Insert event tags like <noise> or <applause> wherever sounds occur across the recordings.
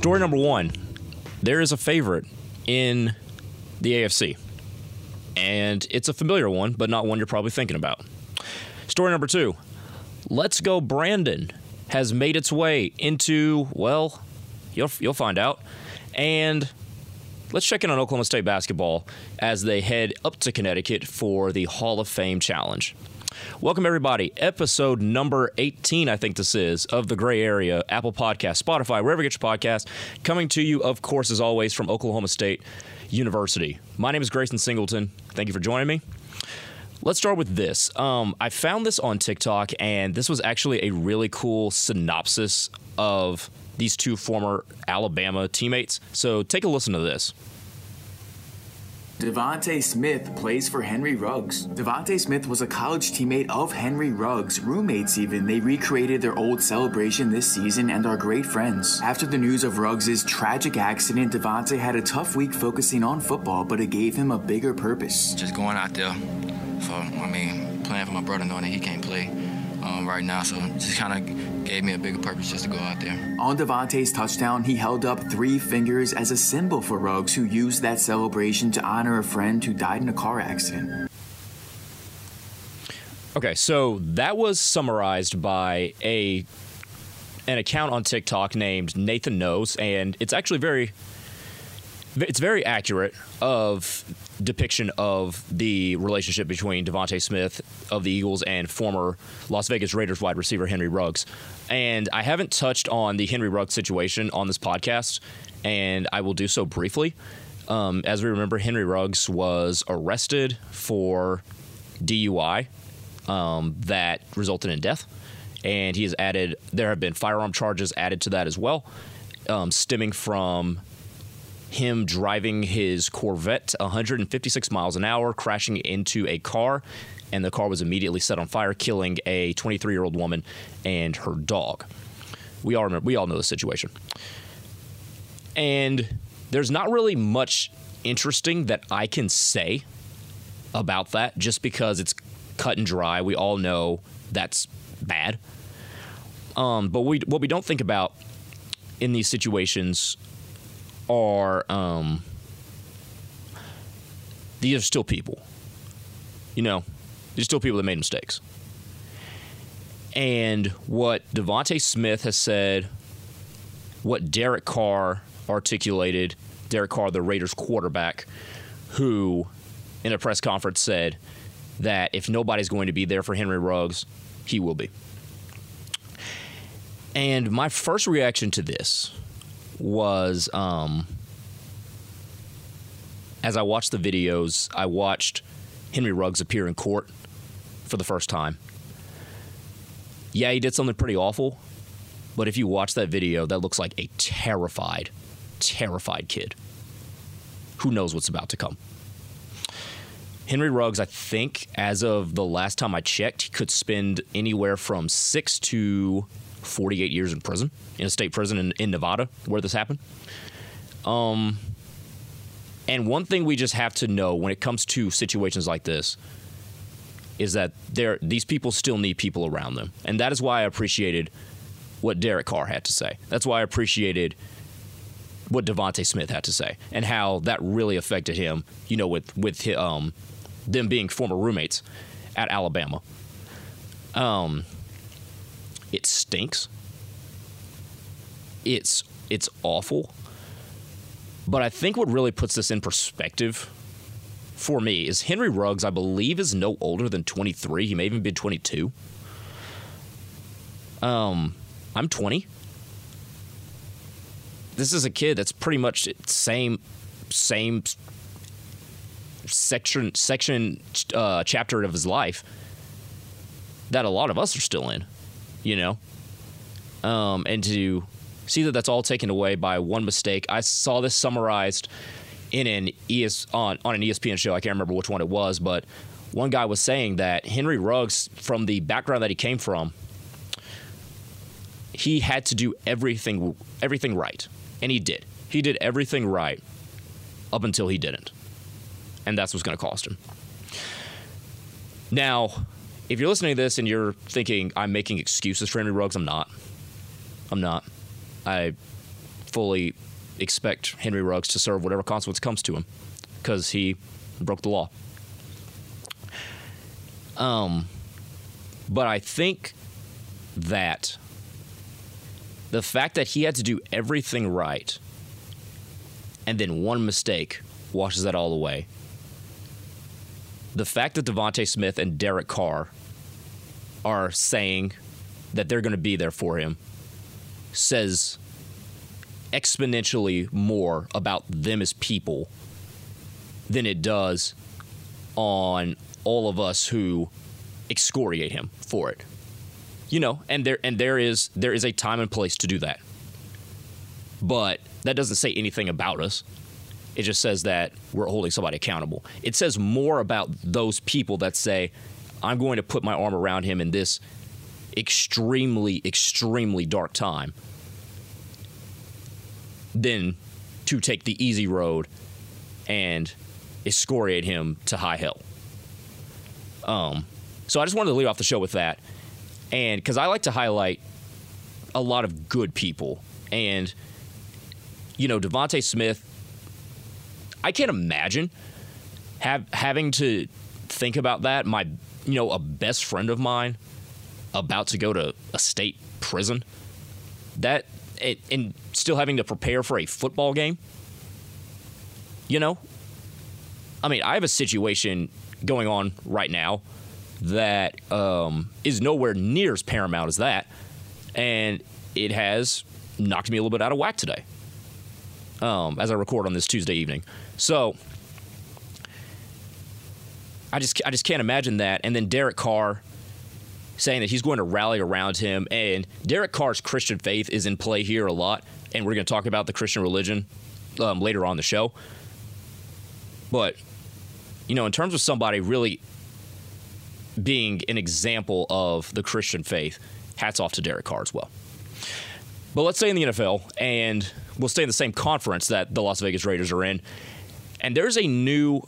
Story number one there is a favorite in the AFC, and it's a familiar one, but not one you're probably thinking about. Story number two Let's Go Brandon has made its way into, well, you'll, you'll find out. And let's check in on Oklahoma State basketball as they head up to Connecticut for the Hall of Fame Challenge. Welcome, everybody. Episode number 18, I think this is, of the Gray Area, Apple Podcast, Spotify, wherever you get your podcast. Coming to you, of course, as always, from Oklahoma State University. My name is Grayson Singleton. Thank you for joining me. Let's start with this. Um, I found this on TikTok, and this was actually a really cool synopsis of these two former Alabama teammates. So take a listen to this. DeVonta Smith plays for Henry Ruggs. DeVonta Smith was a college teammate of Henry Ruggs, roommates even. They recreated their old celebration this season and are great friends. After the news of Ruggs' tragic accident, DeVonta had a tough week focusing on football, but it gave him a bigger purpose. Just going out there for, I mean, playing for my brother, knowing that he can't play um, right now. So just kind of gave me a bigger purpose just to go out there. On DeVonta's touchdown, he held up three fingers as a symbol for Ruggs, who used that celebration to honor a friend who died in a car accident. Okay, so that was summarized by a an account on TikTok named Nathan Knows, and it's actually very it's very accurate of depiction of the relationship between DeVonta Smith of the Eagles and former Las Vegas Raiders wide receiver Henry Ruggs. And I haven't touched on the Henry Ruggs situation on this podcast, and I will do so briefly. Um, as we remember, Henry Ruggs was arrested for DUI um, that resulted in death, and he has added. There have been firearm charges added to that as well, um, stemming from him driving his Corvette 156 miles an hour, crashing into a car, and the car was immediately set on fire, killing a 23 year old woman and her dog. We all remember, we all know the situation. And there's not really much interesting that I can say about that just because it's cut and dry. We all know that's bad. Um, but we, what we don't think about in these situations are um, these are still people. You know, these are still people that made mistakes. And what DeVonta Smith has said, what Derek Carr articulated, Derek Carr, the Raiders quarterback, who in a press conference said that if nobody's going to be there for Henry Ruggs, he will be. And my first reaction to this was um, as I watched the videos, I watched Henry Ruggs appear in court for the first time. Yeah, he did something pretty awful, but if you watch that video, that looks like a terrified, terrified kid who knows what's about to come. Henry Ruggs, I think, as of the last time I checked, he could spend anywhere from six to 48 years in prison, in a state prison in, in Nevada where this happened. Um, and one thing we just have to know when it comes to situations like this is that there these people still need people around them. And that is why I appreciated what Derek Carr had to say. That's why I appreciated what DeVonta Smith had to say and how that really affected him, you know, with with um, them being former roommates at Alabama. Um, it stinks. It's it's awful. But I think what really puts this in perspective for me is Henry Ruggs, I believe, is no older than 23. He may even be 22. Um, I'm 20. This is a kid that's pretty much same same section section uh, chapter of his life that a lot of us are still in you know, um, and to see that that's all taken away by one mistake. I saw this summarized in an ES on on an ESPN show. I can't remember which one it was, but one guy was saying that Henry Ruggs, from the background that he came from, he had to do everything everything right, and he did. He did everything right up until he didn't, and that's what's going to cost him. Now, if you're listening to this and you're thinking I'm making excuses for Henry Ruggs, I'm not. I'm not. I fully expect Henry Ruggs to serve whatever consequence comes to him because he broke the law. Um, but I think that the fact that he had to do everything right and then one mistake washes that all away. The fact that DeVonta Smith and Derek Carr are saying that they're going to be there for him says exponentially more about them as people than it does on all of us who excoriate him for it. You know, and there and there is there is a time and place to do that. But that doesn't say anything about us. It just says that we're holding somebody accountable. It says more about those people that say, I'm going to put my arm around him in this extremely, extremely dark time than to take the easy road and excoriate him to high hell. Um, so I just wanted to lead off the show with that, and because I like to highlight a lot of good people, and you know DeVonta Smith, I can't imagine have having to think about that. My you know a best friend of mine about to go to a state prison. That and still having to prepare for a football game. You know, I mean, I have a situation going on right now that um, is nowhere near as paramount as that, and it has knocked me a little bit out of whack today. Um, as I record on this Tuesday evening, so I just I just can't imagine that. And then Derek Carr saying that he's going to rally around him, and Derek Carr's Christian faith is in play here a lot, and we're going to talk about the Christian religion um, later on the show. But you know, in terms of somebody really being an example of the Christian faith, hats off to Derek Carr as well. But let's stay in the NFL, and we'll stay in the same conference that the Las Vegas Raiders are in. And there's a new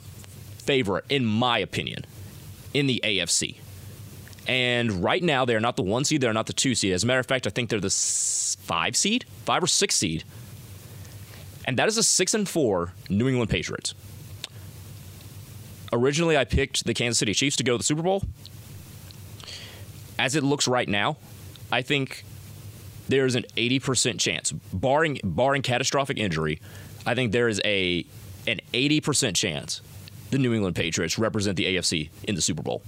favorite, in my opinion, in the AFC. And right now, they're not the one seed, they're not the two seed. As a matter of fact, I think they're the five seed, five or six seed. And that is a six and four New England Patriots. Originally, I picked the Kansas City Chiefs to go to the Super Bowl. As it looks right now, I think there's an 80% chance, barring barring catastrophic injury, I think there is a an 80% chance the New England Patriots represent the AFC in the Super Bowl.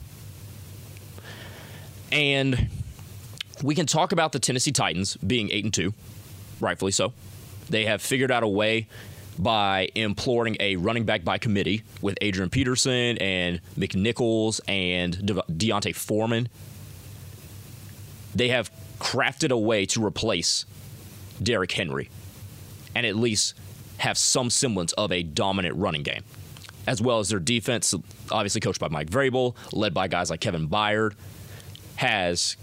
And we can talk about the Tennessee Titans being 8 and 2, rightfully so. They have figured out a way by imploring a running back by committee with Adrian Peterson and McNichols and De- D'Onta Foreman. They have crafted a way to replace Derrick Henry and at least have some semblance of a dominant running game, as well as their defense, obviously coached by Mike Vrabel, led by guys like Kevin Byard, has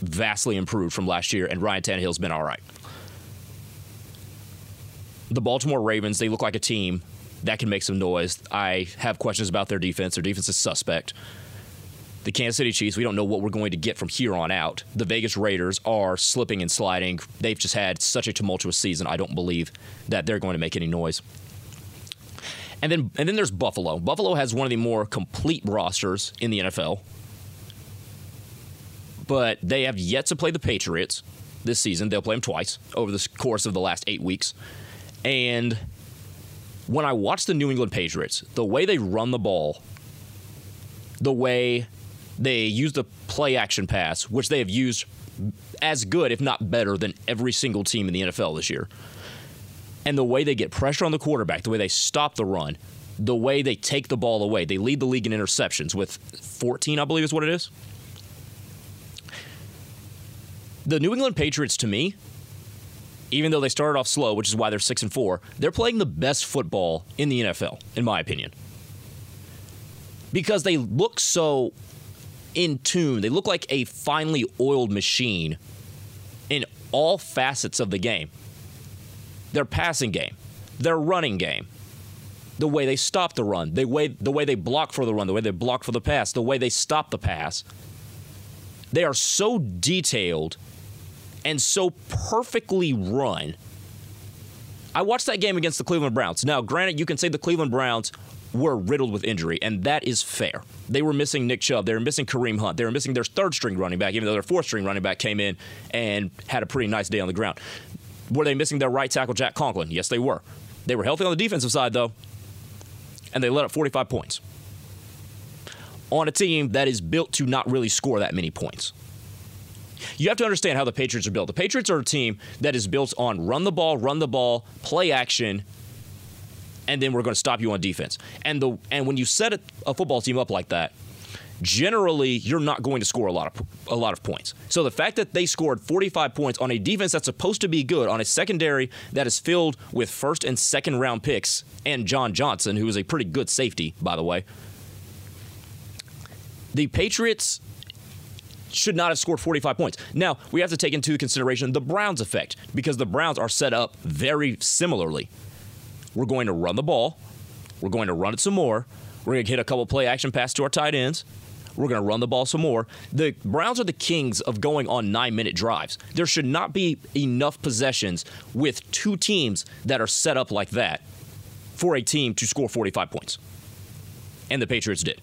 vastly improved from last year, and Ryan Tannehill's been all right the Baltimore Ravens, they look like a team that can make some noise. I have questions about their defense. Their defense is suspect. The Kansas City Chiefs, we don't know what we're going to get from here on out. The Vegas Raiders are slipping and sliding. They've just had such a tumultuous season. I don't believe that they're going to make any noise. And then and then there's Buffalo. Buffalo has one of the more complete rosters in the NFL. But they have yet to play the Patriots this season. They'll play them twice over the course of the last 8 weeks. And when I watch the New England Patriots, the way they run the ball, the way they use the play action pass, which they have used as good, if not better, than every single team in the NFL this year, and the way they get pressure on the quarterback, the way they stop the run, the way they take the ball away, they lead the league in interceptions with 14, I believe is what it is. The New England Patriots, to me, even though they started off slow, which is why they're six and four, they're playing the best football in the NFL, in my opinion. Because they look so in tune. They look like a finely oiled machine in all facets of the game. Their passing game, their running game, the way they stop the run, the way the way they block for the run, the way they block for the pass, the way they stop the pass. They are so detailed and so perfectly run I watched that game against the Cleveland Browns. Now, granted, you can say the Cleveland Browns were riddled with injury, and that is fair. They were missing Nick Chubb. They were missing Kareem Hunt. They were missing their third string running back, even though their fourth string running back came in and had a pretty nice day on the ground. Were they missing their right tackle, Jack Conklin? Yes, they were. They were healthy on the defensive side, though, and they let up 45 points on a team that is built to not really score that many points. You have to understand how the Patriots are built. The Patriots are a team that is built on run the ball, run the ball, play action, and then we're going to stop you on defense. And the and when you set a, a football team up like that, generally you're not going to score a lot of a lot of points. So the fact that they scored 45 points on a defense that's supposed to be good, on a secondary that is filled with first and second round picks, and John Johnson, who is a pretty good safety, by the way. The Patriots should not have scored 45 points. Now, we have to take into consideration the Browns effect because the Browns are set up very similarly. We're going to run the ball, we're going to run it some more, we're going to hit a couple play action passes to our tight ends. We're going to run the ball some more. The Browns are the kings of going on nine minute drives. There should not be enough possessions with two teams that are set up like that for a team to score 45 points. And the Patriots did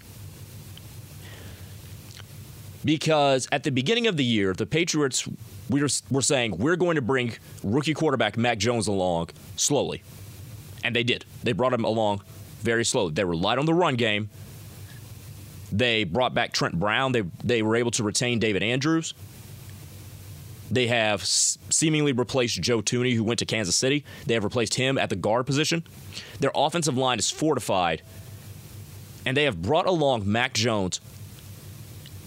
because at the beginning of the year, the Patriots we were, were saying we're going to bring rookie quarterback Mac Jones along slowly, and they did. They brought him along very slowly. They relied on the run game. They brought back Trent Brown. They they were able to retain David Andrews. They have seemingly replaced Joe Thuney, who went to Kansas City. They have replaced him at the guard position. Their offensive line is fortified, and they have brought along Mac Jones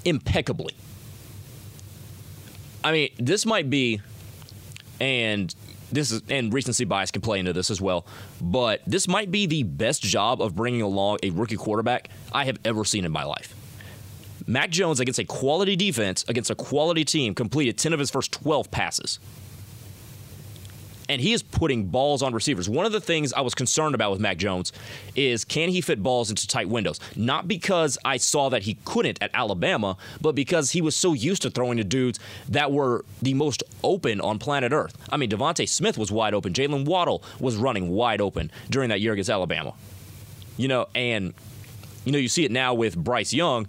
impeccably. I mean, this might be, and this is, and recency bias can play into this as well, but this might be the best job of bringing along a rookie quarterback I have ever seen in my life. Mac Jones, against a quality defense, against a quality team, completed 10 of his first 12 passes and he is putting balls on receivers. One of the things I was concerned about with Mac Jones is can he fit balls into tight windows? Not because I saw that he couldn't at Alabama, but because he was so used to throwing to dudes that were the most open on planet Earth. I mean, DeVonta Smith was wide open. Jaylen Waddle was running wide open during that year against Alabama. You know, and you know, you see it now with Bryce Young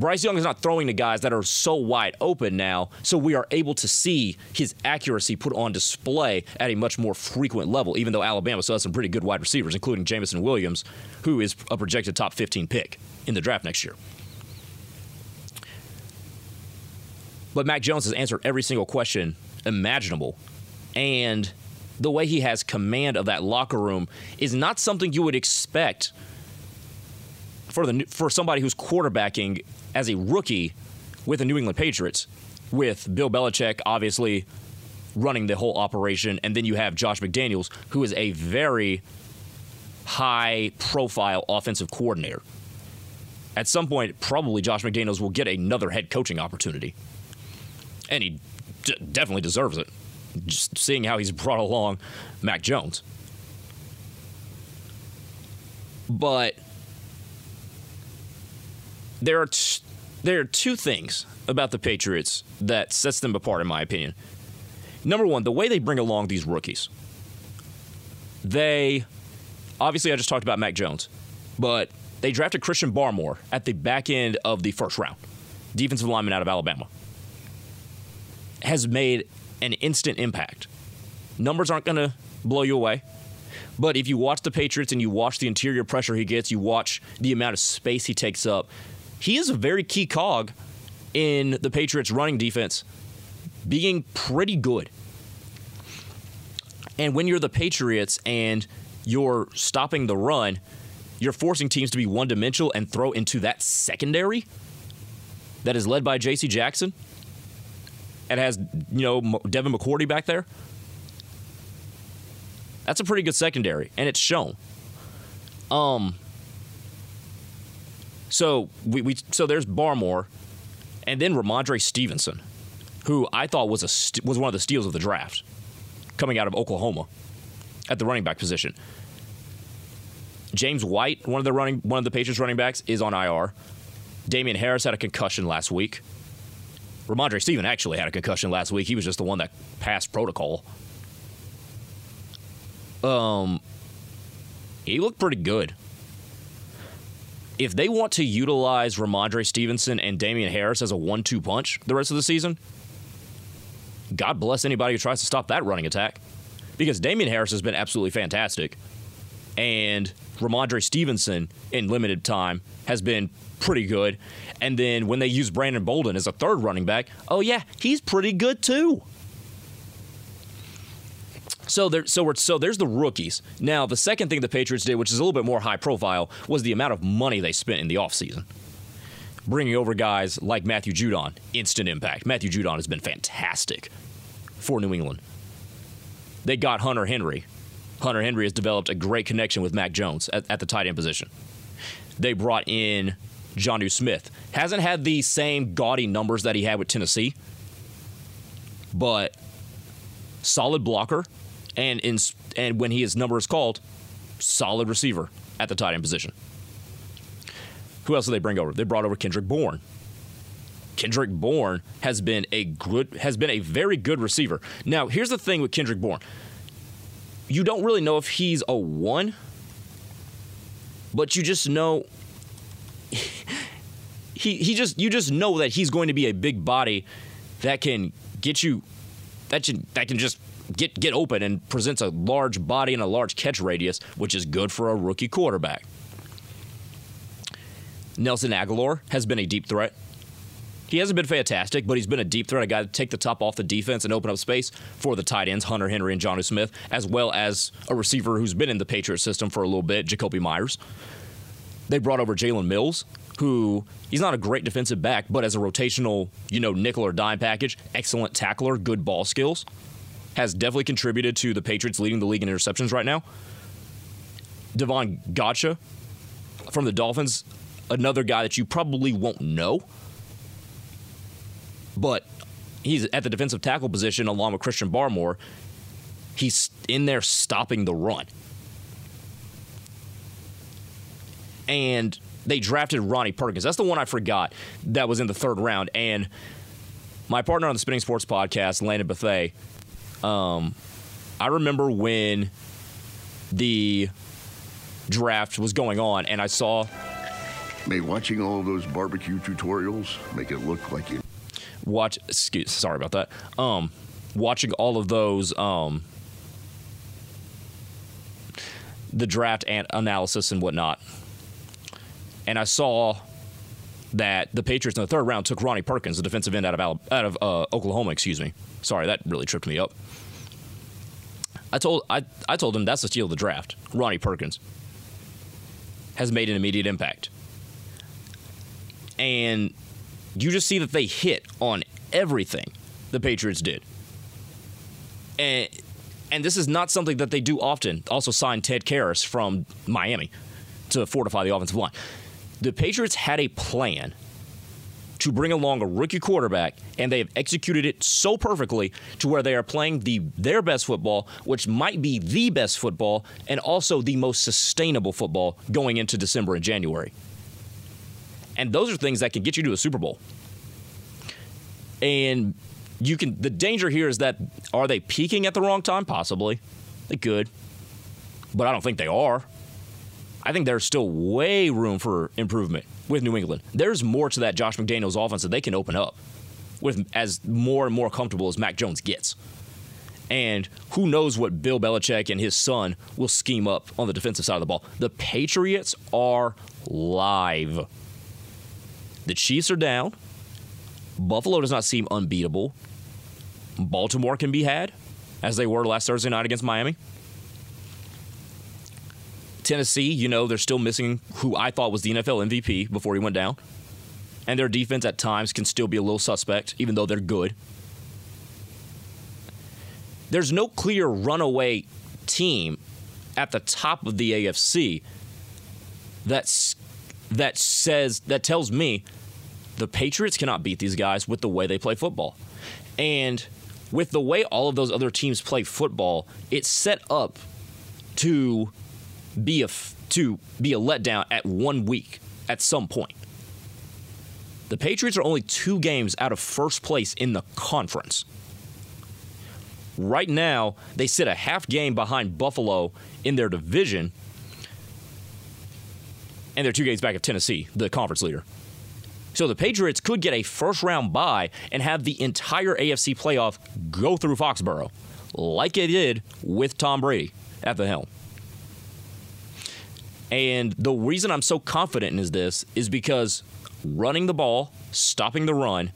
Bryce Young is not throwing to guys that are so wide open now, so we are able to see his accuracy put on display at a much more frequent level, even though Alabama still has some pretty good wide receivers, including Jameson Williams, who is a projected top 15 pick in the draft next year. But Mac Jones has answered every single question imaginable. And the way he has command of that locker room is not something you would expect for the for somebody who's quarterbacking as a rookie with the New England Patriots, with Bill Belichick obviously running the whole operation, and then you have Josh McDaniels, who is a very high profile offensive coordinator. At some point, probably Josh McDaniels will get another head coaching opportunity. And he d- definitely deserves it, just seeing how he's <laughs> brought along Mac Jones. But there are t- there are two things about the Patriots that sets them apart, in my opinion. Number one, the way they bring along these rookies. They obviously I just talked about Mac Jones, but they drafted Christian Barmore at the back end of the first round, defensive lineman out of Alabama. Has made an instant impact. Numbers aren't going to blow you away. But if you watch the Patriots and you watch the interior pressure he gets, you watch the amount of space he takes up, he is a very key cog in the Patriots' running defense, being pretty good. And when you're the Patriots and you're stopping the run, you're forcing teams to be one dimensional and throw into that secondary that is led by J.C. Jackson and has, you know, Devin McCourty back there. That's a pretty good secondary, and it's shown. Um, so we, we so there's Barmore, and then Rhamondre Stevenson, who I thought was a was one of the steals of the draft, coming out of Oklahoma, at the running back position. James White, one of the running one of the Patriots running backs, is on IR. Damien Harris had a concussion last week. Rhamondre Stevenson actually had a concussion last week. He was just the one that passed protocol. Um, he looked pretty good. If they want to utilize Rhamondre Stevenson and Damien Harris as a one-two punch the rest of the season, God bless anybody who tries to stop that running attack. Because Damien Harris has been absolutely fantastic. And Rhamondre Stevenson in limited time has been pretty good. And then when they use Brandon Bolden as a third running back, oh yeah, he's pretty good too. So there, so we're, so there's the rookies. Now the second thing the Patriots did, which is a little bit more high profile, was the amount of money they spent in the offseason. Bringing over guys like Matthew Judon, instant impact. Matthew Judon has been fantastic for New England. They got Hunter Henry. Hunter Henry has developed a great connection with Mac Jones at, at the tight end position. They brought in Jonnu Smith. Hasn't had the same gaudy numbers that he had with Tennessee, but solid blocker, and in and when he his number is called, solid receiver at the tight end position. Who else did they bring over? They brought over Kendrick Bourne. Kendrick Bourne has been a good has been a very good receiver. Now, here's the thing with Kendrick Bourne. You don't really know if he's a one, but you just know <laughs> he he just you just know that he's going to be a big body that can get you that can that can just get get open and presents a large body and a large catch radius, which is good for a rookie quarterback. Nelson Agholor has been a deep threat. He hasn't been fantastic, but he's been a deep threat, a guy to take the top off the defense and open up space for the tight ends, Hunter Henry and Jonnu Smith, as well as a receiver who's been in the Patriot system for a little bit, Jakobi Meyers. They brought over Jalen Mills, who he's not a great defensive back, but as a rotational, you know, nickel or dime package, excellent tackler, good ball skills, has definitely contributed to the Patriots leading the league in interceptions right now. Davon Godchaux from the Dolphins, another guy that you probably won't know but he's at the defensive tackle position along with Christian Barmore. He's in there stopping the run. And they drafted Ronnie Perkins. That's the one I forgot that was in the third round. And my partner on the Spinning Sports podcast, Landon Bethea, um, I remember when the draft was going on and I saw. May watching all of those barbecue tutorials make it look like you watch excuse sorry about that um watching all of those um the draft and analysis and whatnot and i saw that the patriots in the third round took ronnie perkins the defensive end out of out of uh, oklahoma excuse me sorry that really tripped me up i told I, I told him that's the steal of the draft ronnie perkins has made an immediate impact and you just see that they hit on everything the Patriots did. And and this is not something that they do often. Also signed Ted Karras from Miami to fortify the offensive line. The Patriots had a plan to bring along a rookie quarterback, and they have executed it so perfectly to where they are playing the their best football, which might be the best football, and also the most sustainable football going into December and January. And those are things that can get you to a Super Bowl. And you can the danger here is that are they peaking at the wrong time? Possibly. They could. But I don't think they are. I think there's still way room for improvement with New England. There's more to that Josh McDaniels offense that they can open up with as more and more comfortable as Mac Jones gets. And who knows what Bill Belichick and his son will scheme up on the defensive side of the ball. The Patriots are live. The Chiefs are down. Buffalo does not seem unbeatable. Baltimore can be had, as they were last Thursday night against Miami. Tennessee, you know, they're still missing who I thought was the NFL MVP before he went down. And their defense at times can still be a little suspect, even though they're good. There's no clear runaway team at the top of the AFC that's that says that tells me the Patriots cannot beat these guys with the way they play football. And with the way all of those other teams play football, it's set up to be a to be a letdown at one week at some point. The Patriots are only two games out of first place in the conference. Right now, they sit a half game behind Buffalo in their division, and they're two games back of Tennessee, the conference leader. So the Patriots could get a first round bye and have the entire AFC playoff go through Foxborough, like it did with Tom Brady at the helm. And the reason I'm so confident in this is because running the ball, stopping the run,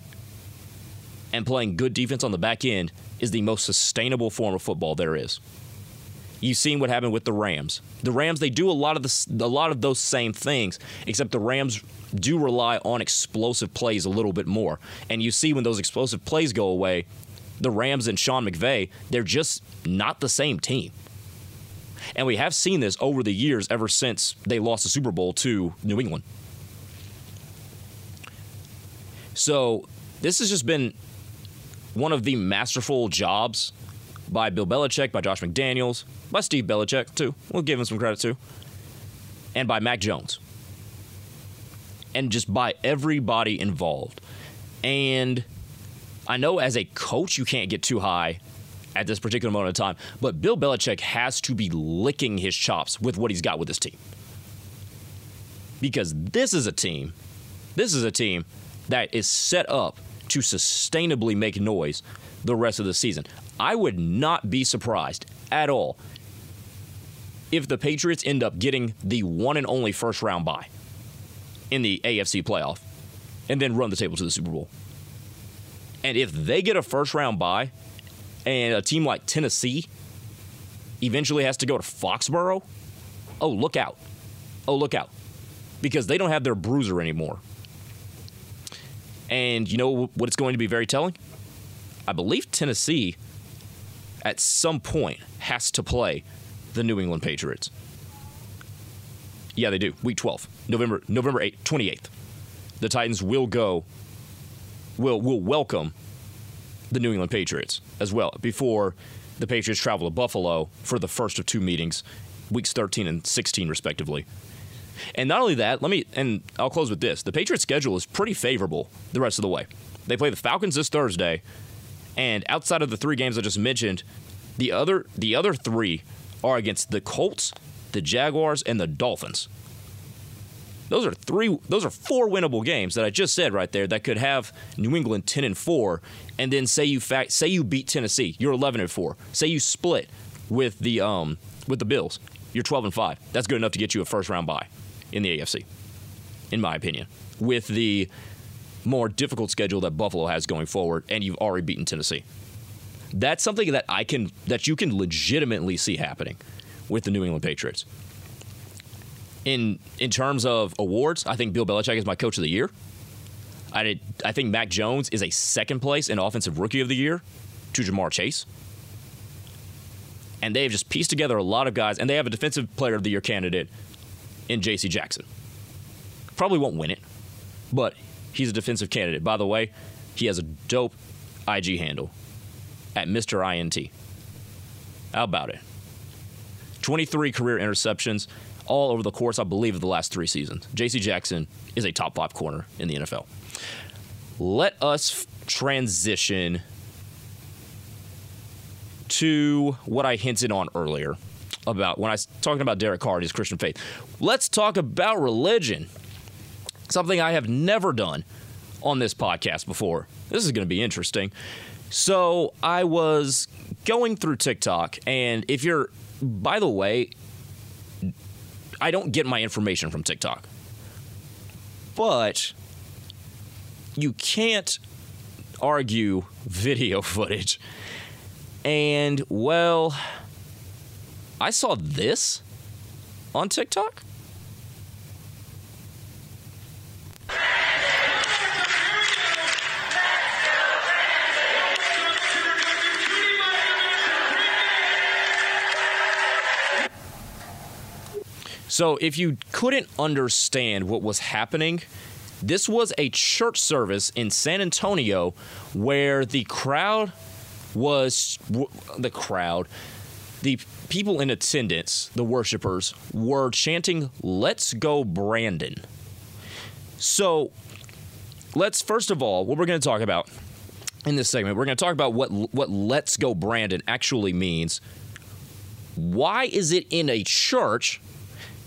and playing good defense on the back end is the most sustainable form of football there is. You've seen what happened with the Rams. The Rams they do a lot of the, a lot of those same things, except the Rams do rely on explosive plays a little bit more. And you see when those explosive plays go away, the Rams and Sean McVay, they're just not the same team. And we have seen this over the years ever since they lost the Super Bowl to New England. So this has just been one of the masterful jobs by Bill Belichick, by Josh McDaniels, by Steve Belichick, too. We'll give him some credit, too. And by Mac Jones. And just by everybody involved. And I know as a coach, you can't get too high at this particular moment of time, but Bill Belichick has to be licking his chops with what he's got with this team. Because this is a team, this is a team that is set up to sustainably make noise the rest of the season. I would not be surprised at all if the Patriots end up getting the one and only first round bye in the AFC playoff and then run the table to the Super Bowl. And if they get a first round bye and a team like Tennessee eventually has to go to Foxborough, oh, look out. Oh, look out. Because they don't have their bruiser anymore. And you know what it's going to be very telling? I believe Tennessee at some point has to play the New England Patriots. Yeah, they do. Week 12, November November 8th, 28th. The Titans will go will will welcome the New England Patriots as well before the Patriots travel to Buffalo for the first of two meetings, weeks 13 and 16 respectively. And not only that, let me and I'll close with this. The Patriots schedule is pretty favorable the rest of the way. They play the Falcons this Thursday, and outside of the three games I just mentioned, the other the other three are against the Colts, the Jaguars, and the Dolphins. Those are three those are four winnable games that I just said right there that could have New England 10 and 4 and then say you fact say you beat Tennessee, you're 11 and 4. Say you split with the um with the Bills, you're 12 and 5. That's good enough to get you a first round bye in the AFC. In my opinion. With the more difficult schedule that Buffalo has going forward and you've already beaten Tennessee. That's something that I can that you can legitimately see happening with the New England Patriots. In in terms of awards, I think Bill Belichick is my coach of the year. I did, I think Mac Jones is a second place in offensive rookie of the year to Ja'Marr Chase. And they have just pieced together a lot of guys, and they have a defensive player of the year candidate in J.C. Jackson. Probably won't win it, but he's a defensive candidate. By the way, he has a dope IG handle at Mr. INT. How about it? 23 career interceptions all over the course, I believe, of the last three seasons. J.C. Jackson is a top five corner in the NFL. Let us transition to what I hinted on earlier about when I was talking about Derek Carr and his Christian faith. Let's talk about religion. Something I have never done on this podcast before. This is going to be interesting. So I was going through TikTok, and if you're, by the way, I don't get my information from TikTok. But you can't argue video <laughs> footage. And, well, I saw this on TikTok. So, if you couldn't understand what was happening, this was a church service in San Antonio where the crowd was the crowd, the people in attendance, the worshipers, were chanting, Let's go, Brandon. So, let's first of all, what we're going to talk about in this segment, we're going to talk about what what "Let's Go Brandon" actually means. Why is it in a church,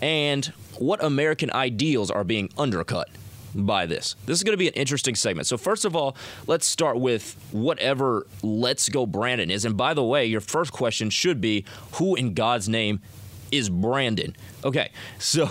and what American ideals are being undercut by this? This is going to be an interesting segment. So first of all, let's start with whatever "Let's Go Brandon" is. And by the way, your first question should be, "Who in God's name is Brandon?" Okay, <laughs> so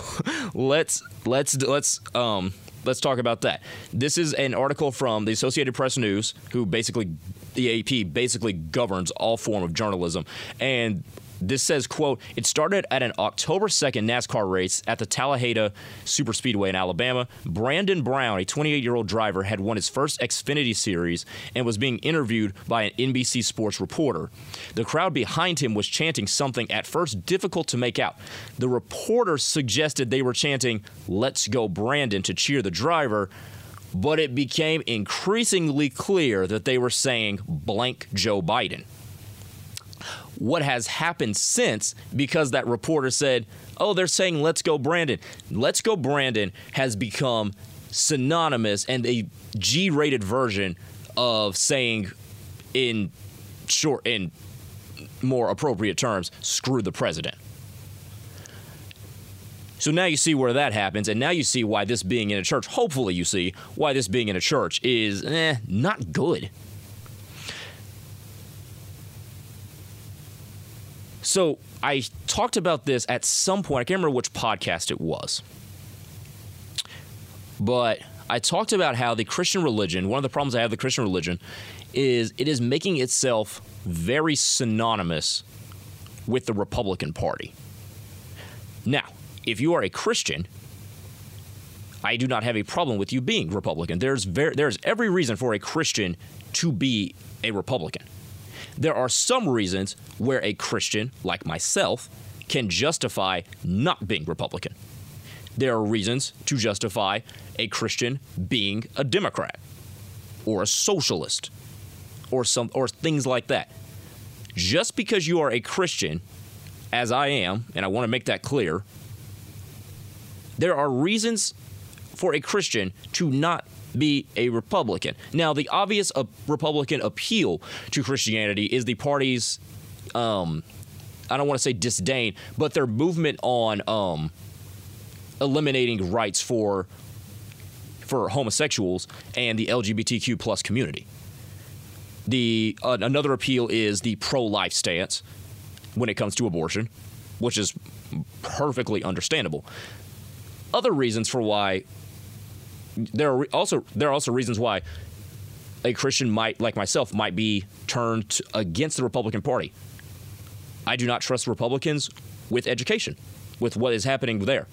let's let's let's um let's talk about that. This is an article from the Associated Press News, who basically the AP basically governs all form of journalism, and this says, quote, it started at an October 2nd NASCAR race at the Talladega Superspeedway in Alabama. Brandon Brown, a 28 year old driver, had won his first Xfinity Series and was being interviewed by an NBC Sports reporter. The crowd behind him was chanting something at first difficult to make out. The reporter suggested they were chanting, Let's go, Brandon, to cheer the driver but it became increasingly clear that they were saying blank Joe Biden. What has happened since, because that reporter said, oh, they're saying let's go Brandon. Let's go Brandon has become synonymous and a G rated version of saying in short in more appropriate terms, screw the president. So now you see where that happens, and now you see why this being in a church, hopefully you see why this being in a church is eh, not good. So I talked about this at some point. I can't remember which podcast it was. But I talked about how the Christian religion, one of the problems I have with the Christian religion, is it is making itself very synonymous with the Republican Party. Now, if you are a Christian, I do not have a problem with you being Republican. There's very, there's every reason for a Christian to be a Republican. There are some reasons where a Christian like myself can justify not being Republican. There are reasons to justify a Christian being a Democrat or a socialist or some or things like that. Just because you are a Christian as I am, and I want to make that clear, there are reasons for a Christian to not be a Republican. Now, the obvious uh, Republican appeal to Christianity is the party's, um, I don't want to say disdain, but their movement on um, eliminating rights for for homosexuals and the LGBTQ plus community. The uh, another appeal is the pro-life stance when it comes to abortion, which is perfectly understandable. Other reasons for why there are also there are also reasons why a Christian might like myself might be turned against the Republican Party. I do not trust Republicans with education, with what is happening there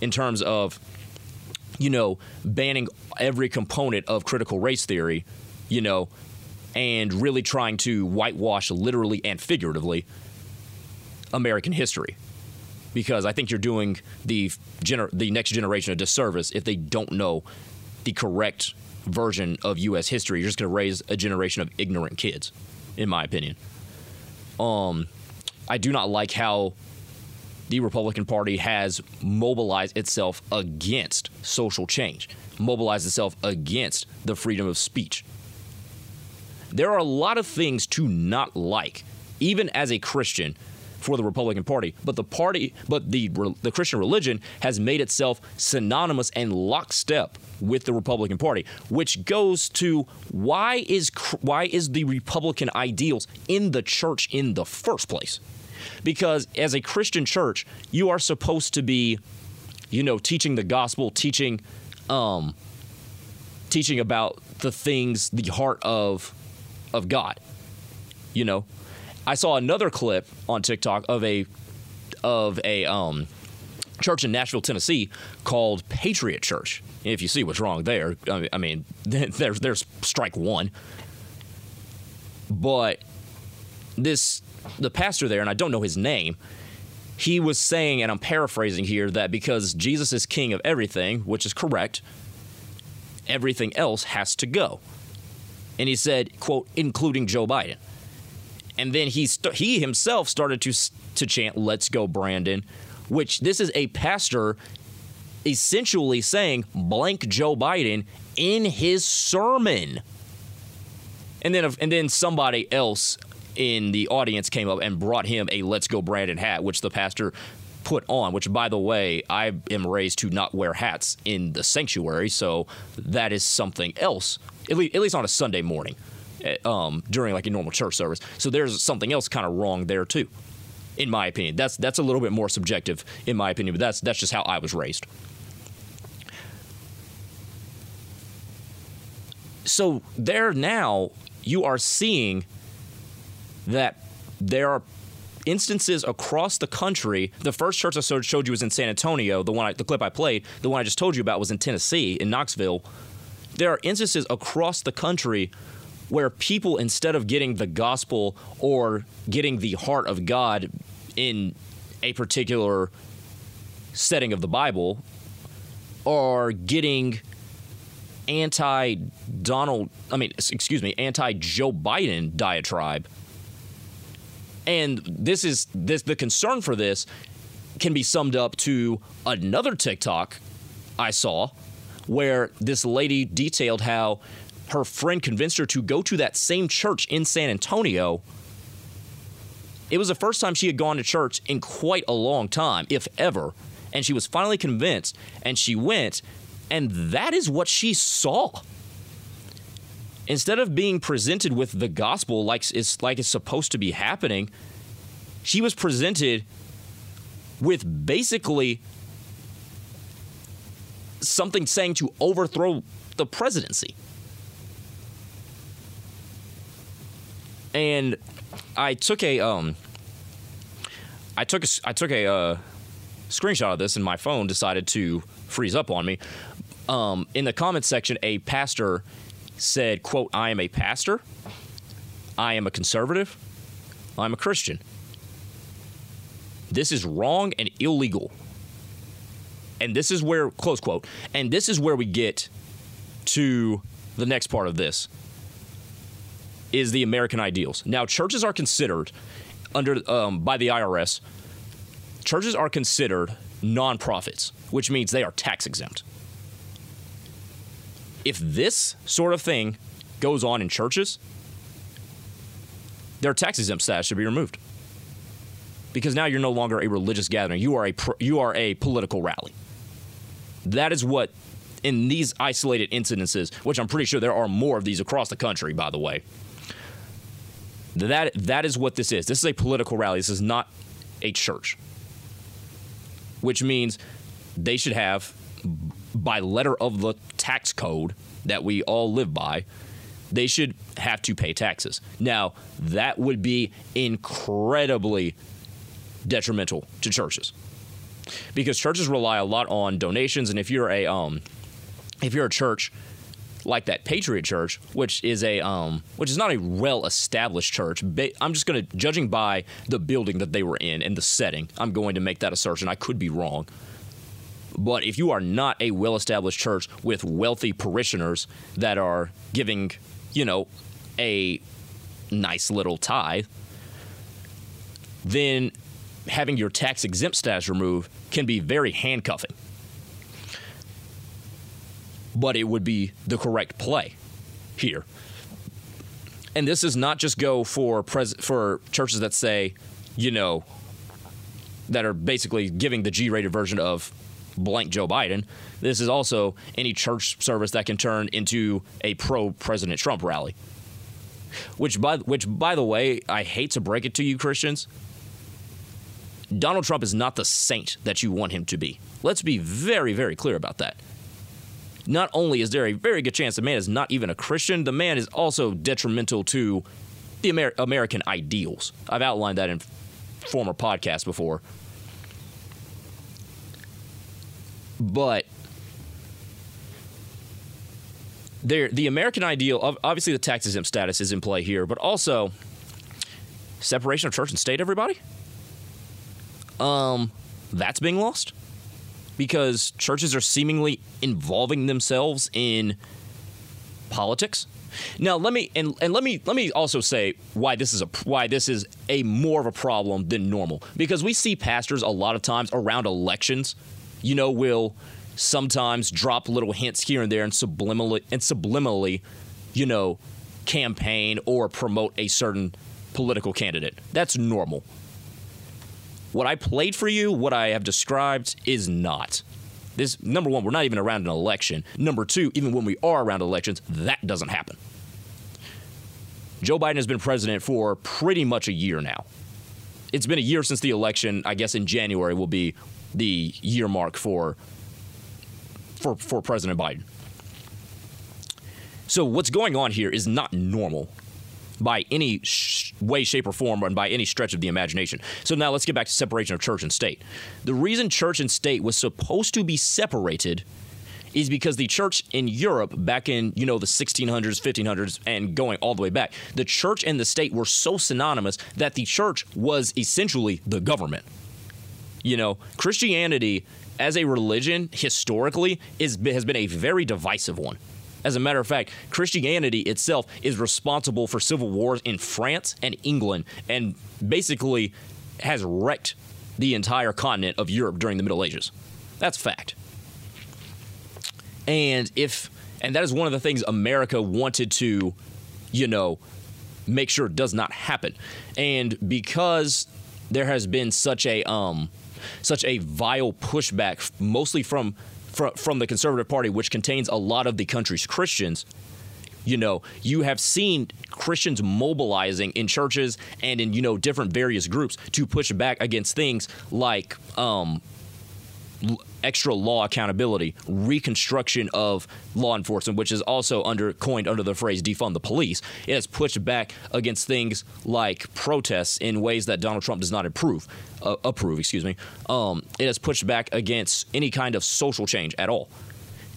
in terms of you know banning every component of critical race theory, you know, and really trying to whitewash literally and figuratively American history because I think you're doing the gener- the next generation a disservice if they don't know the correct version of U.S. history. You're just going to raise a generation of ignorant kids, in my opinion. Um, I do not like how the Republican Party has mobilized itself against social change, mobilized itself against the freedom of speech. There are a lot of things to not like, even as a Christian for the Republican Party, but the party, but the the Christian religion has made itself synonymous and lockstep with the Republican Party, which goes to why is why is the Republican ideals in the church in the first place? Because as a Christian church, you are supposed to be, you know, teaching the gospel, teaching, um, teaching about the things, the heart of, of God. You know, I saw another clip on TikTok of a of a um, church in Nashville, Tennessee, called Patriot Church. If you see what's wrong there, I mean, <laughs> there's there's strike one. But this the pastor there, and I don't know his name. He was saying, and I'm paraphrasing here, that because Jesus is king of everything, which is correct, everything else has to go. And he said, quote, including Joe Biden and then he st- he himself started to to chant "Let's go, Brandon," which this is a pastor essentially saying blank Joe Biden in his sermon. And then and then somebody else in the audience came up and brought him a "Let's Go Brandon" hat, which the pastor put on. Which, by the way, I am raised to not wear hats in the sanctuary, so that is something else. At least, at least on a Sunday morning, um, during like a normal church service. So there's something else kind of wrong there too, in my opinion. That's that's a little bit more subjective in my opinion, but that's that's just how I was raised. So there now you are seeing that there are instances across the country. The first church I showed you was in San Antonio. The one, I, the clip I played, the one I just told you about was in Tennessee, in Knoxville. There are instances across the country where people, instead of getting the gospel or getting the heart of God in a particular setting of the Bible, are getting anti Donald, I mean, excuse me, anti Joe Biden diatribe. And this is this the concern for this can be summed up to another TikTok I saw where this lady detailed how her friend convinced her to go to that same church in San Antonio. It was the first time she had gone to church in quite a long time, if ever. And she was finally convinced, and she went, and that is what she saw. Instead of being presented with the gospel like it's like it's supposed to be happening, she was presented with basically something saying to overthrow the presidency. And I took a um I took a I took a uh, screenshot of this and my phone decided to freeze up on me um, in the comments section, a pastor said, quote, I am a pastor, I am a conservative, I'm a Christian. This is wrong and illegal. And this is where, close quote, and this is where we get to the next part of this is the American ideals. Now, churches are considered under um, by the IRS. Churches are considered nonprofits, which means they are tax exempt if this sort of thing goes on in churches, their tax exempt status should be removed. Because now you're no longer a religious gathering. You are a you are a political rally. That is what in these isolated incidences, which I'm pretty sure there are more of these across the country, by the way. That that is what this is. This is a political rally. This is not a church. Which means they should have by letter of the tax code that we all live by, they should have to pay taxes. Now, that would be incredibly detrimental to churches. Because churches rely a lot on donations and if you're a um if you're a church like that Patriot Church, which is a um, which is not a well-established church. I'm just going to judging by the building that they were in and the setting. I'm going to make that assertion. I could be wrong, but if you are not a well established church with wealthy parishioners that are giving, you know, a nice little tithe, then having your tax exempt status removed can be very handcuffing. But it would be the correct play here. And this is not just go for pres- for churches that say, you know, that are basically giving the G-rated version of blank Joe Biden. This is also any church service that can turn into a pro President Trump rally. Which by which by the way, I hate to break it to you Christians. Donald Trump is not the saint that you want him to be. Let's be very very clear about that. Not only is there a very good chance the man is not even a Christian, the man is also detrimental to the Amer- American ideals. I've outlined that in former podcasts before. but there the American ideal obviously the tax exempt status is in play here, but also separation of church and state. Everybody, um, that's being lost because churches are seemingly involving themselves in politics. Now let me and, and let me let me also say why this is a why this is a more of a problem than normal because we see pastors a lot of times around elections you know, will sometimes drop little hints here and there and subliminally and subliminally, you know, campaign or promote a certain political candidate. That's normal. What I played for you, what I have described, is not. This number one, we're not even around an election. Number two, even when we are around elections, that doesn't happen. Joe Biden has been president for pretty much a year now. It's been a year since the election. I guess in January will be the year mark for for for President Biden. So what's going on here is not normal by any sh- way, shape, or form, and by any stretch of the imagination. So now let's get back to separation of church and state. The reason church and state was supposed to be separated is because the church in Europe back in, you know, the 1600s, 1500s and going all the way back, the church and the state were so synonymous that the church was essentially the government. You know, Christianity as a religion historically is has been a very divisive one. As a matter of fact, Christianity itself is responsible for civil wars in France and England and basically has wrecked the entire continent of Europe during the Middle Ages. That's fact. And if and that is one of the things America wanted to, you know, make sure does not happen. And because there has been such a um such a vile pushback mostly from from, from the conservative party which contains a lot of the country's Christians, you know, you have seen Christians mobilizing in churches and in, you know, different various groups to push back against things like um, extra law accountability, reconstruction of law enforcement, which is also under coined under the phrase defund the police. It has pushed back against things like protests in ways that Donald Trump does not approve. Uh, approve, excuse me. Um, it has pushed back against any kind of social change at all.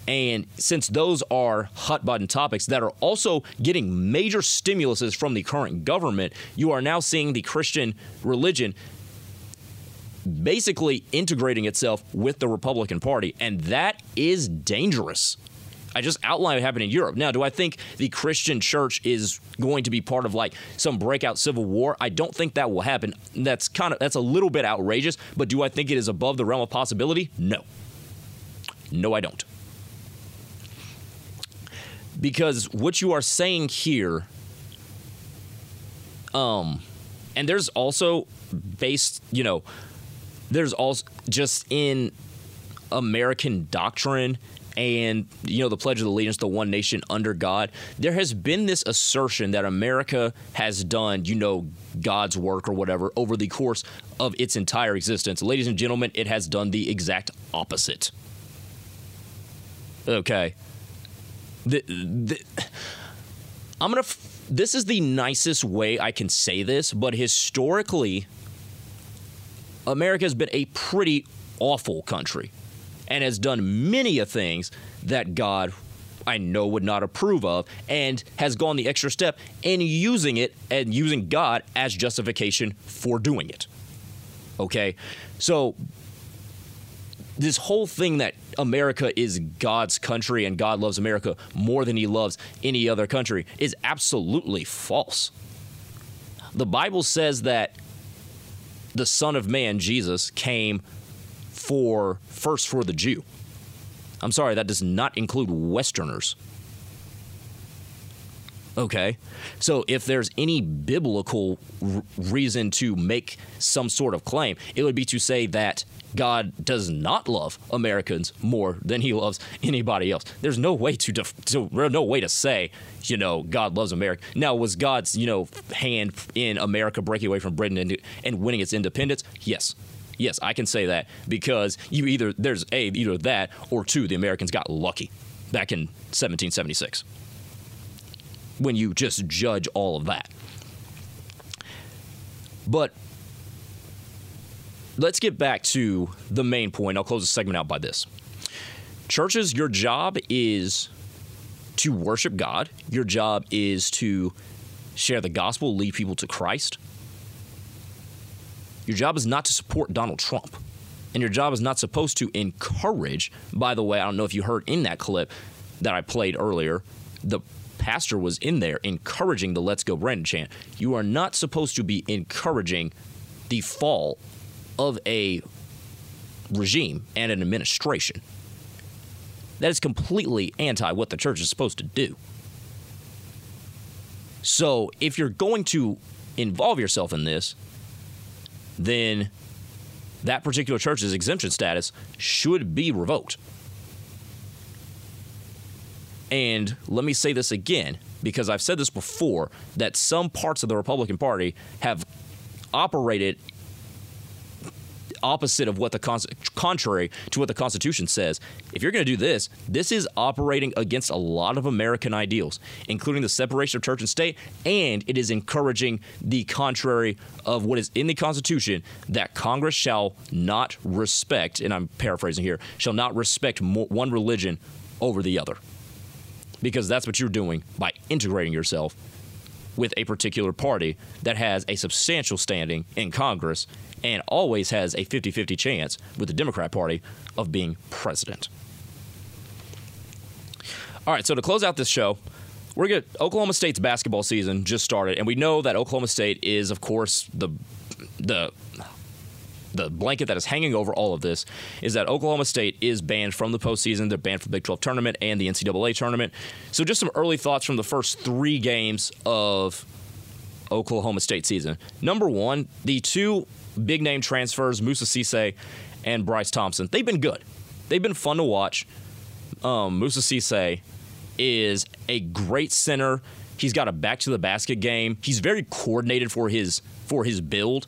And since those are hot button topics that are also getting major stimuluses from the current government, you are now seeing the Christian religion basically integrating itself with the Republican Party, and that is dangerous. I just outlined what happened in Europe. Now, do I think the Christian church is going to be part of like some breakout civil war? I don't think that will happen. That's kind of that's a little bit outrageous, but do I think it is above the realm of possibility? No. No, I don't. Because what you are saying here um and there's also based, you know, there's also just in American doctrine and you know the pledge of allegiance the one nation under god there has been this assertion that america has done you know god's work or whatever over the course of its entire existence. Ladies and gentlemen it has done the exact opposite. Okay. The, the, i'm gonna this is the nicest way i can say this but historically America has been a pretty awful country and has done many of things that God I know would not approve of and has gone the extra step in using it and using God as justification for doing it. Okay? So this whole thing that America is God's country and God loves America more than he loves any other country is absolutely false. The Bible says that the Son of Man, Jesus, came for first for the Jew. I'm sorry, that does not include Westerners. Okay. So if there's any biblical r- reason to make some sort of claim, it would be to say that God does not love Americans more than he loves anybody else. There's no way to, def- to no way to say, you know, God loves America. Now, was God's, you know, hand in America breaking away from Britain and, and winning its independence? Yes. Yes, I can say that because you either there's a either that or two the Americans got lucky back in 1776 when you just judge all of that. But let's get back to the main point. I'll close the segment out by this. Churches, your job is to worship God, your job is to share the gospel, lead people to Christ. Your job is not to support Donald Trump. And your job is not supposed to encourage, by the way, I don't know if you heard in that clip that I played earlier, the pastor was in there encouraging the Let's Go Brandon chant. You are not supposed to be encouraging the fall of a regime and an administration. That is completely anti what the church is supposed to do. So if you're going to involve yourself in this, then that particular church's exemption status should be revoked. And let me say this again, because I've said this before that some parts of the Republican Party have operated opposite of what the con- contrary to what the Constitution says. If you're going to do this, this is operating against a lot of American ideals, including the separation of church and state, and it is encouraging the contrary of what is in the Constitution that Congress shall not respect, and I'm paraphrasing here, shall not respect one religion over the other. Because that's what you're doing by integrating yourself with a particular party that has a substantial standing in Congress and always has a 50 50 chance with the Democrat Party of being president. All right, so to close out this show, we're good. Oklahoma State's basketball season just started, and we know that Oklahoma State is, of course, the the the blanket that is hanging over all of this is that Oklahoma State is banned from the postseason. They're banned from the Big 12 tournament and the NCAA tournament. So, just some early thoughts from the first three games of Oklahoma State season. Number one, the two big name transfers, Moussa Cisse and Bryce Thompson. They've been good. They've been fun to watch. Um, Moussa Cisse is a great center. He's got a back to the basket game. He's very coordinated for his for his build.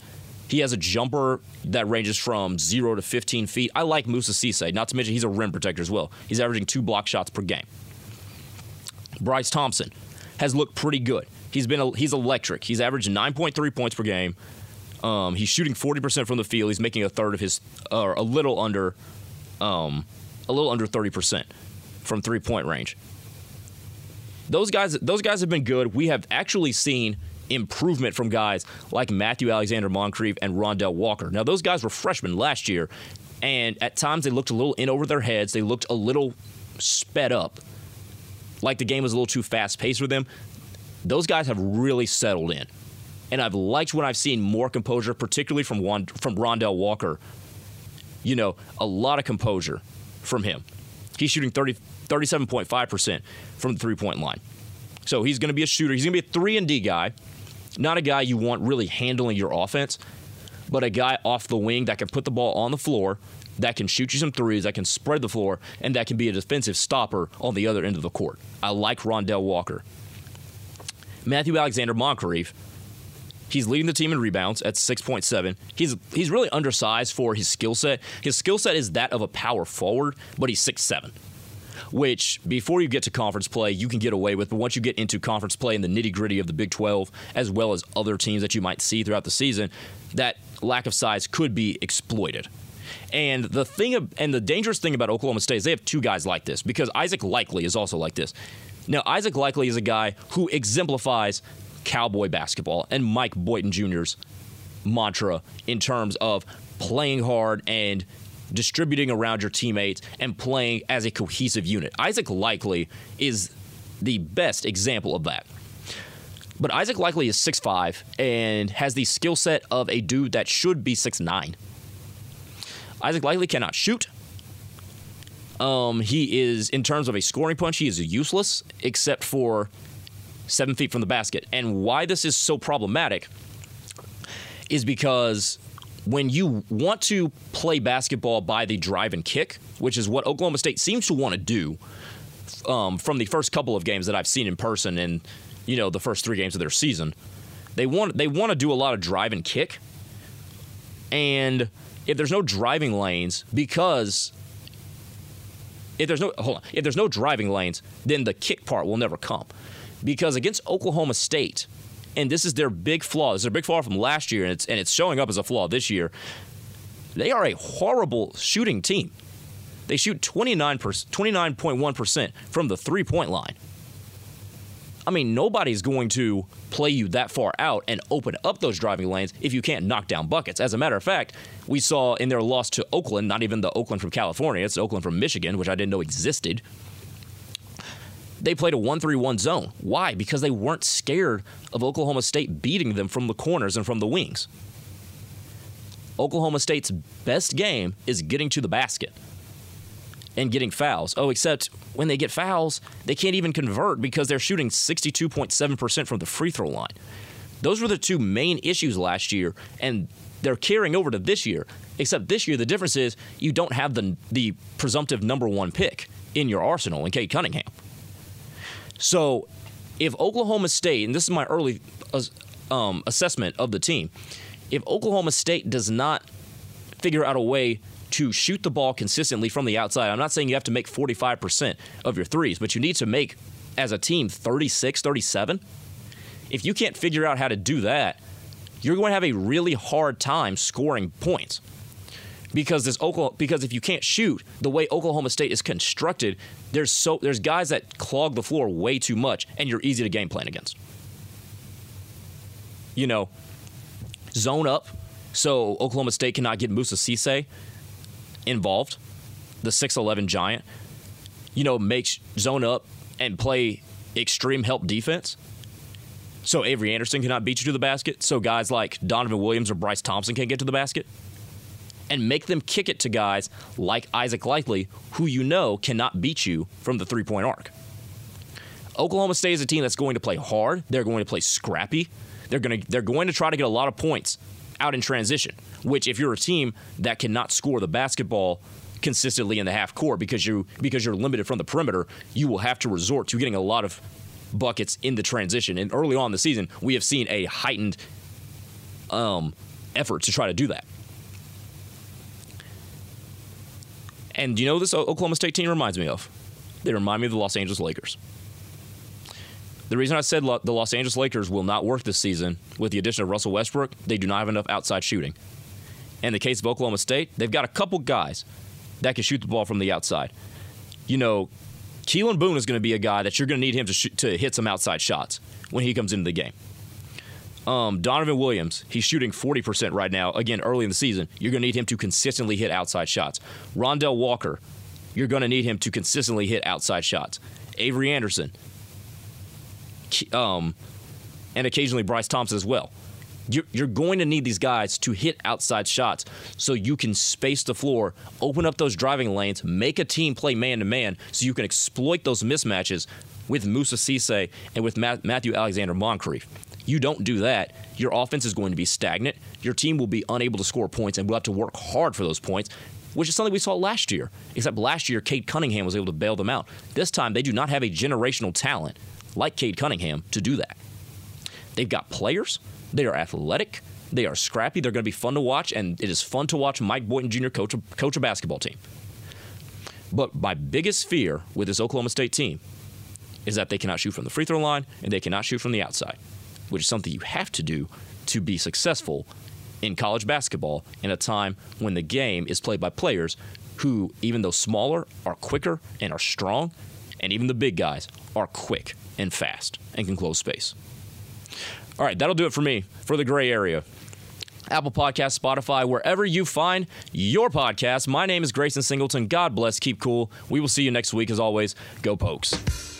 He has a jumper that ranges from zero to 15 feet. I like Moussa Cisse. Not to mention he's a rim protector as well. He's averaging two block shots per game. Bryce Thompson has looked pretty good. He's been he's electric. He's averaged 9.3 points per game, um, he's shooting 40% from the field. He's making a third of his, or a little under, um, a little under 30% from three point range. Those guys, those guys have been good. We have actually seen improvement from guys like Matthew Alexander Moncrieffe and Rondel Walker. Now, those guys were freshmen last year, and at times they looked a little in over their heads. They looked a little sped up, like the game was a little too fast paced for them. Those guys have really settled in and I've liked when I've seen more composure, particularly from Juan, from Rondel Walker. You know, a lot of composure from him. He's shooting 30, 37.5% from the three point line. So he's going to be a shooter. He's going to be a 3 and D guy, not a guy you want really handling your offense, but a guy off the wing that can put the ball on the floor, that can shoot you some threes, that can spread the floor, and that can be a defensive stopper on the other end of the court. I like Rondel Walker. Matthew Alexander Moncrieffe He's leading the team in rebounds at 6.7. He's he's really undersized for his skill set. His skill set is that of a power forward, but he's 6'7. Which, before you get to conference play, you can get away with. But once you get into conference play and the nitty gritty of the Big 12, as well as other teams that you might see throughout the season, that lack of size could be exploited. And the thing, and the dangerous thing about Oklahoma State is they have two guys like this because Isaac Likekele is also like this. Now, Isaac Likekele is a guy who exemplifies cowboy basketball and Mike Boynton Jr.'s mantra in terms of playing hard and distributing around your teammates and playing as a cohesive unit. Isaac Likekele is the best example of that. But Isaac Likekele is 6'5 and has the skill set of a dude that should be 6'9. Isaac Likekele cannot shoot. Um, he is, in terms of a scoring punch, he is useless except for seven feet from the basket. And why this is so problematic is because when you want to play basketball by the drive and kick, which is what Oklahoma State seems to want to do um, from the first couple of games that I've seen in person and you know the first three games of their season, they want they want to do a lot of drive and kick. And if there's no driving lanes, because if there's no hold on, if there's no driving lanes, then the kick part will never come because against Oklahoma State, and this is their big flaw. This is their big flaw from last year, and it's and it's showing up as a flaw this year. They are a horrible shooting team. They shoot 29 29.1% from the three point line. I mean, nobody's going to play you that far out and open up those driving lanes if you can't knock down buckets. As a matter of fact, we saw in their loss to Oakland, not even the Oakland from California, it's Oakland from Michigan, which I didn't know existed they played a 1 3 1 zone. Why? Because they weren't scared of Oklahoma State beating them from the corners and from the wings. Oklahoma State's best game is getting to the basket. and getting fouls. Oh, except when they get fouls, they can't even convert because they're shooting 62.7% from the free throw line. Those were the two main issues last year, and they're carrying over to this year. Except this year, the difference is you don't have the the presumptive number one pick in your arsenal in Cade Cunningham. So, if Oklahoma State, and this is my early um, assessment of the team, if Oklahoma State does not figure out a way to shoot the ball consistently from the outside, I'm not saying you have to make 45% of your threes, but you need to make, as a team, 36, 37. If you can't figure out how to do that, you're going to have a really hard time scoring points. Because this Oklahoma, because if you can't shoot the way Oklahoma State is constructed, there's so there's guys that clog the floor way too much, and you're easy to game plan against. You know, zone up, so Oklahoma State cannot get Moussa Cisse involved, the 6'11 giant. You know, make zone up and play extreme help defense so Avery Anderson cannot beat you to the basket. So guys like Donovan Williams or Bryce Thompson can't get to the basket. And make them kick it to guys like Isaac Likekele, who you know cannot beat you from the three point arc. Oklahoma State is a team that's going to play hard. They're going to play scrappy. They're going to they're going to try to get a lot of points out in transition. Which, if you're a team that cannot score the basketball consistently in the half court because you because you're limited from the perimeter, you will have to resort to getting a lot of buckets in the transition. And early on in the season, we have seen a heightened um, effort to try to do that. And you know this Oklahoma State team reminds me of? They remind me of the Los Angeles Lakers. The reason I said the Los Angeles Lakers will not work this season with the addition of Russell Westbrook, they do not have enough outside shooting. In the case of Oklahoma State, they've got a couple guys that can shoot the ball from the outside. You know, Keylan Boone is going to be a guy that you're going to need him to, sh- to hit some outside shots when he comes into the game. Um, Donovan Williams, he's shooting 40% right now. Again, early in the season, you're going to need him to consistently hit outside shots. Rondel Walker, you're going to need him to consistently hit outside shots. Avery Anderson, um, and occasionally Bryce Thompson as well you're, you're going to need these guys to hit outside shots so you can space the floor, open up those driving lanes, make a team play man to man so you can exploit those mismatches with Moussa Cisse and with Matthew Alexander Moncrieffe. You don't do that, your offense is going to be stagnant. Your team will be unable to score points and will have to work hard for those points, which is something we saw last year. Except last year, Cade Cunningham was able to bail them out. This time, they do not have a generational talent like Cade Cunningham to do that. They've got players, they are athletic. They are scrappy. They're going to be fun to watch, and it is fun to watch Mike Boynton Jr. coach a, coach a basketball team. But my biggest fear with this Oklahoma State team is that they cannot shoot from the free throw line and they cannot shoot from the outside, which is something you have to do to be successful in college basketball in a time when the game is played by players who, even though smaller, are quicker and are strong, and even the big guys are quick and fast and can close space. All right, that'll do it for me for the gray area. Apple Podcast, Spotify, wherever you find your podcast. My name is Grayson Singleton. God bless. Keep cool. We will see you next week. As always, go Pokes.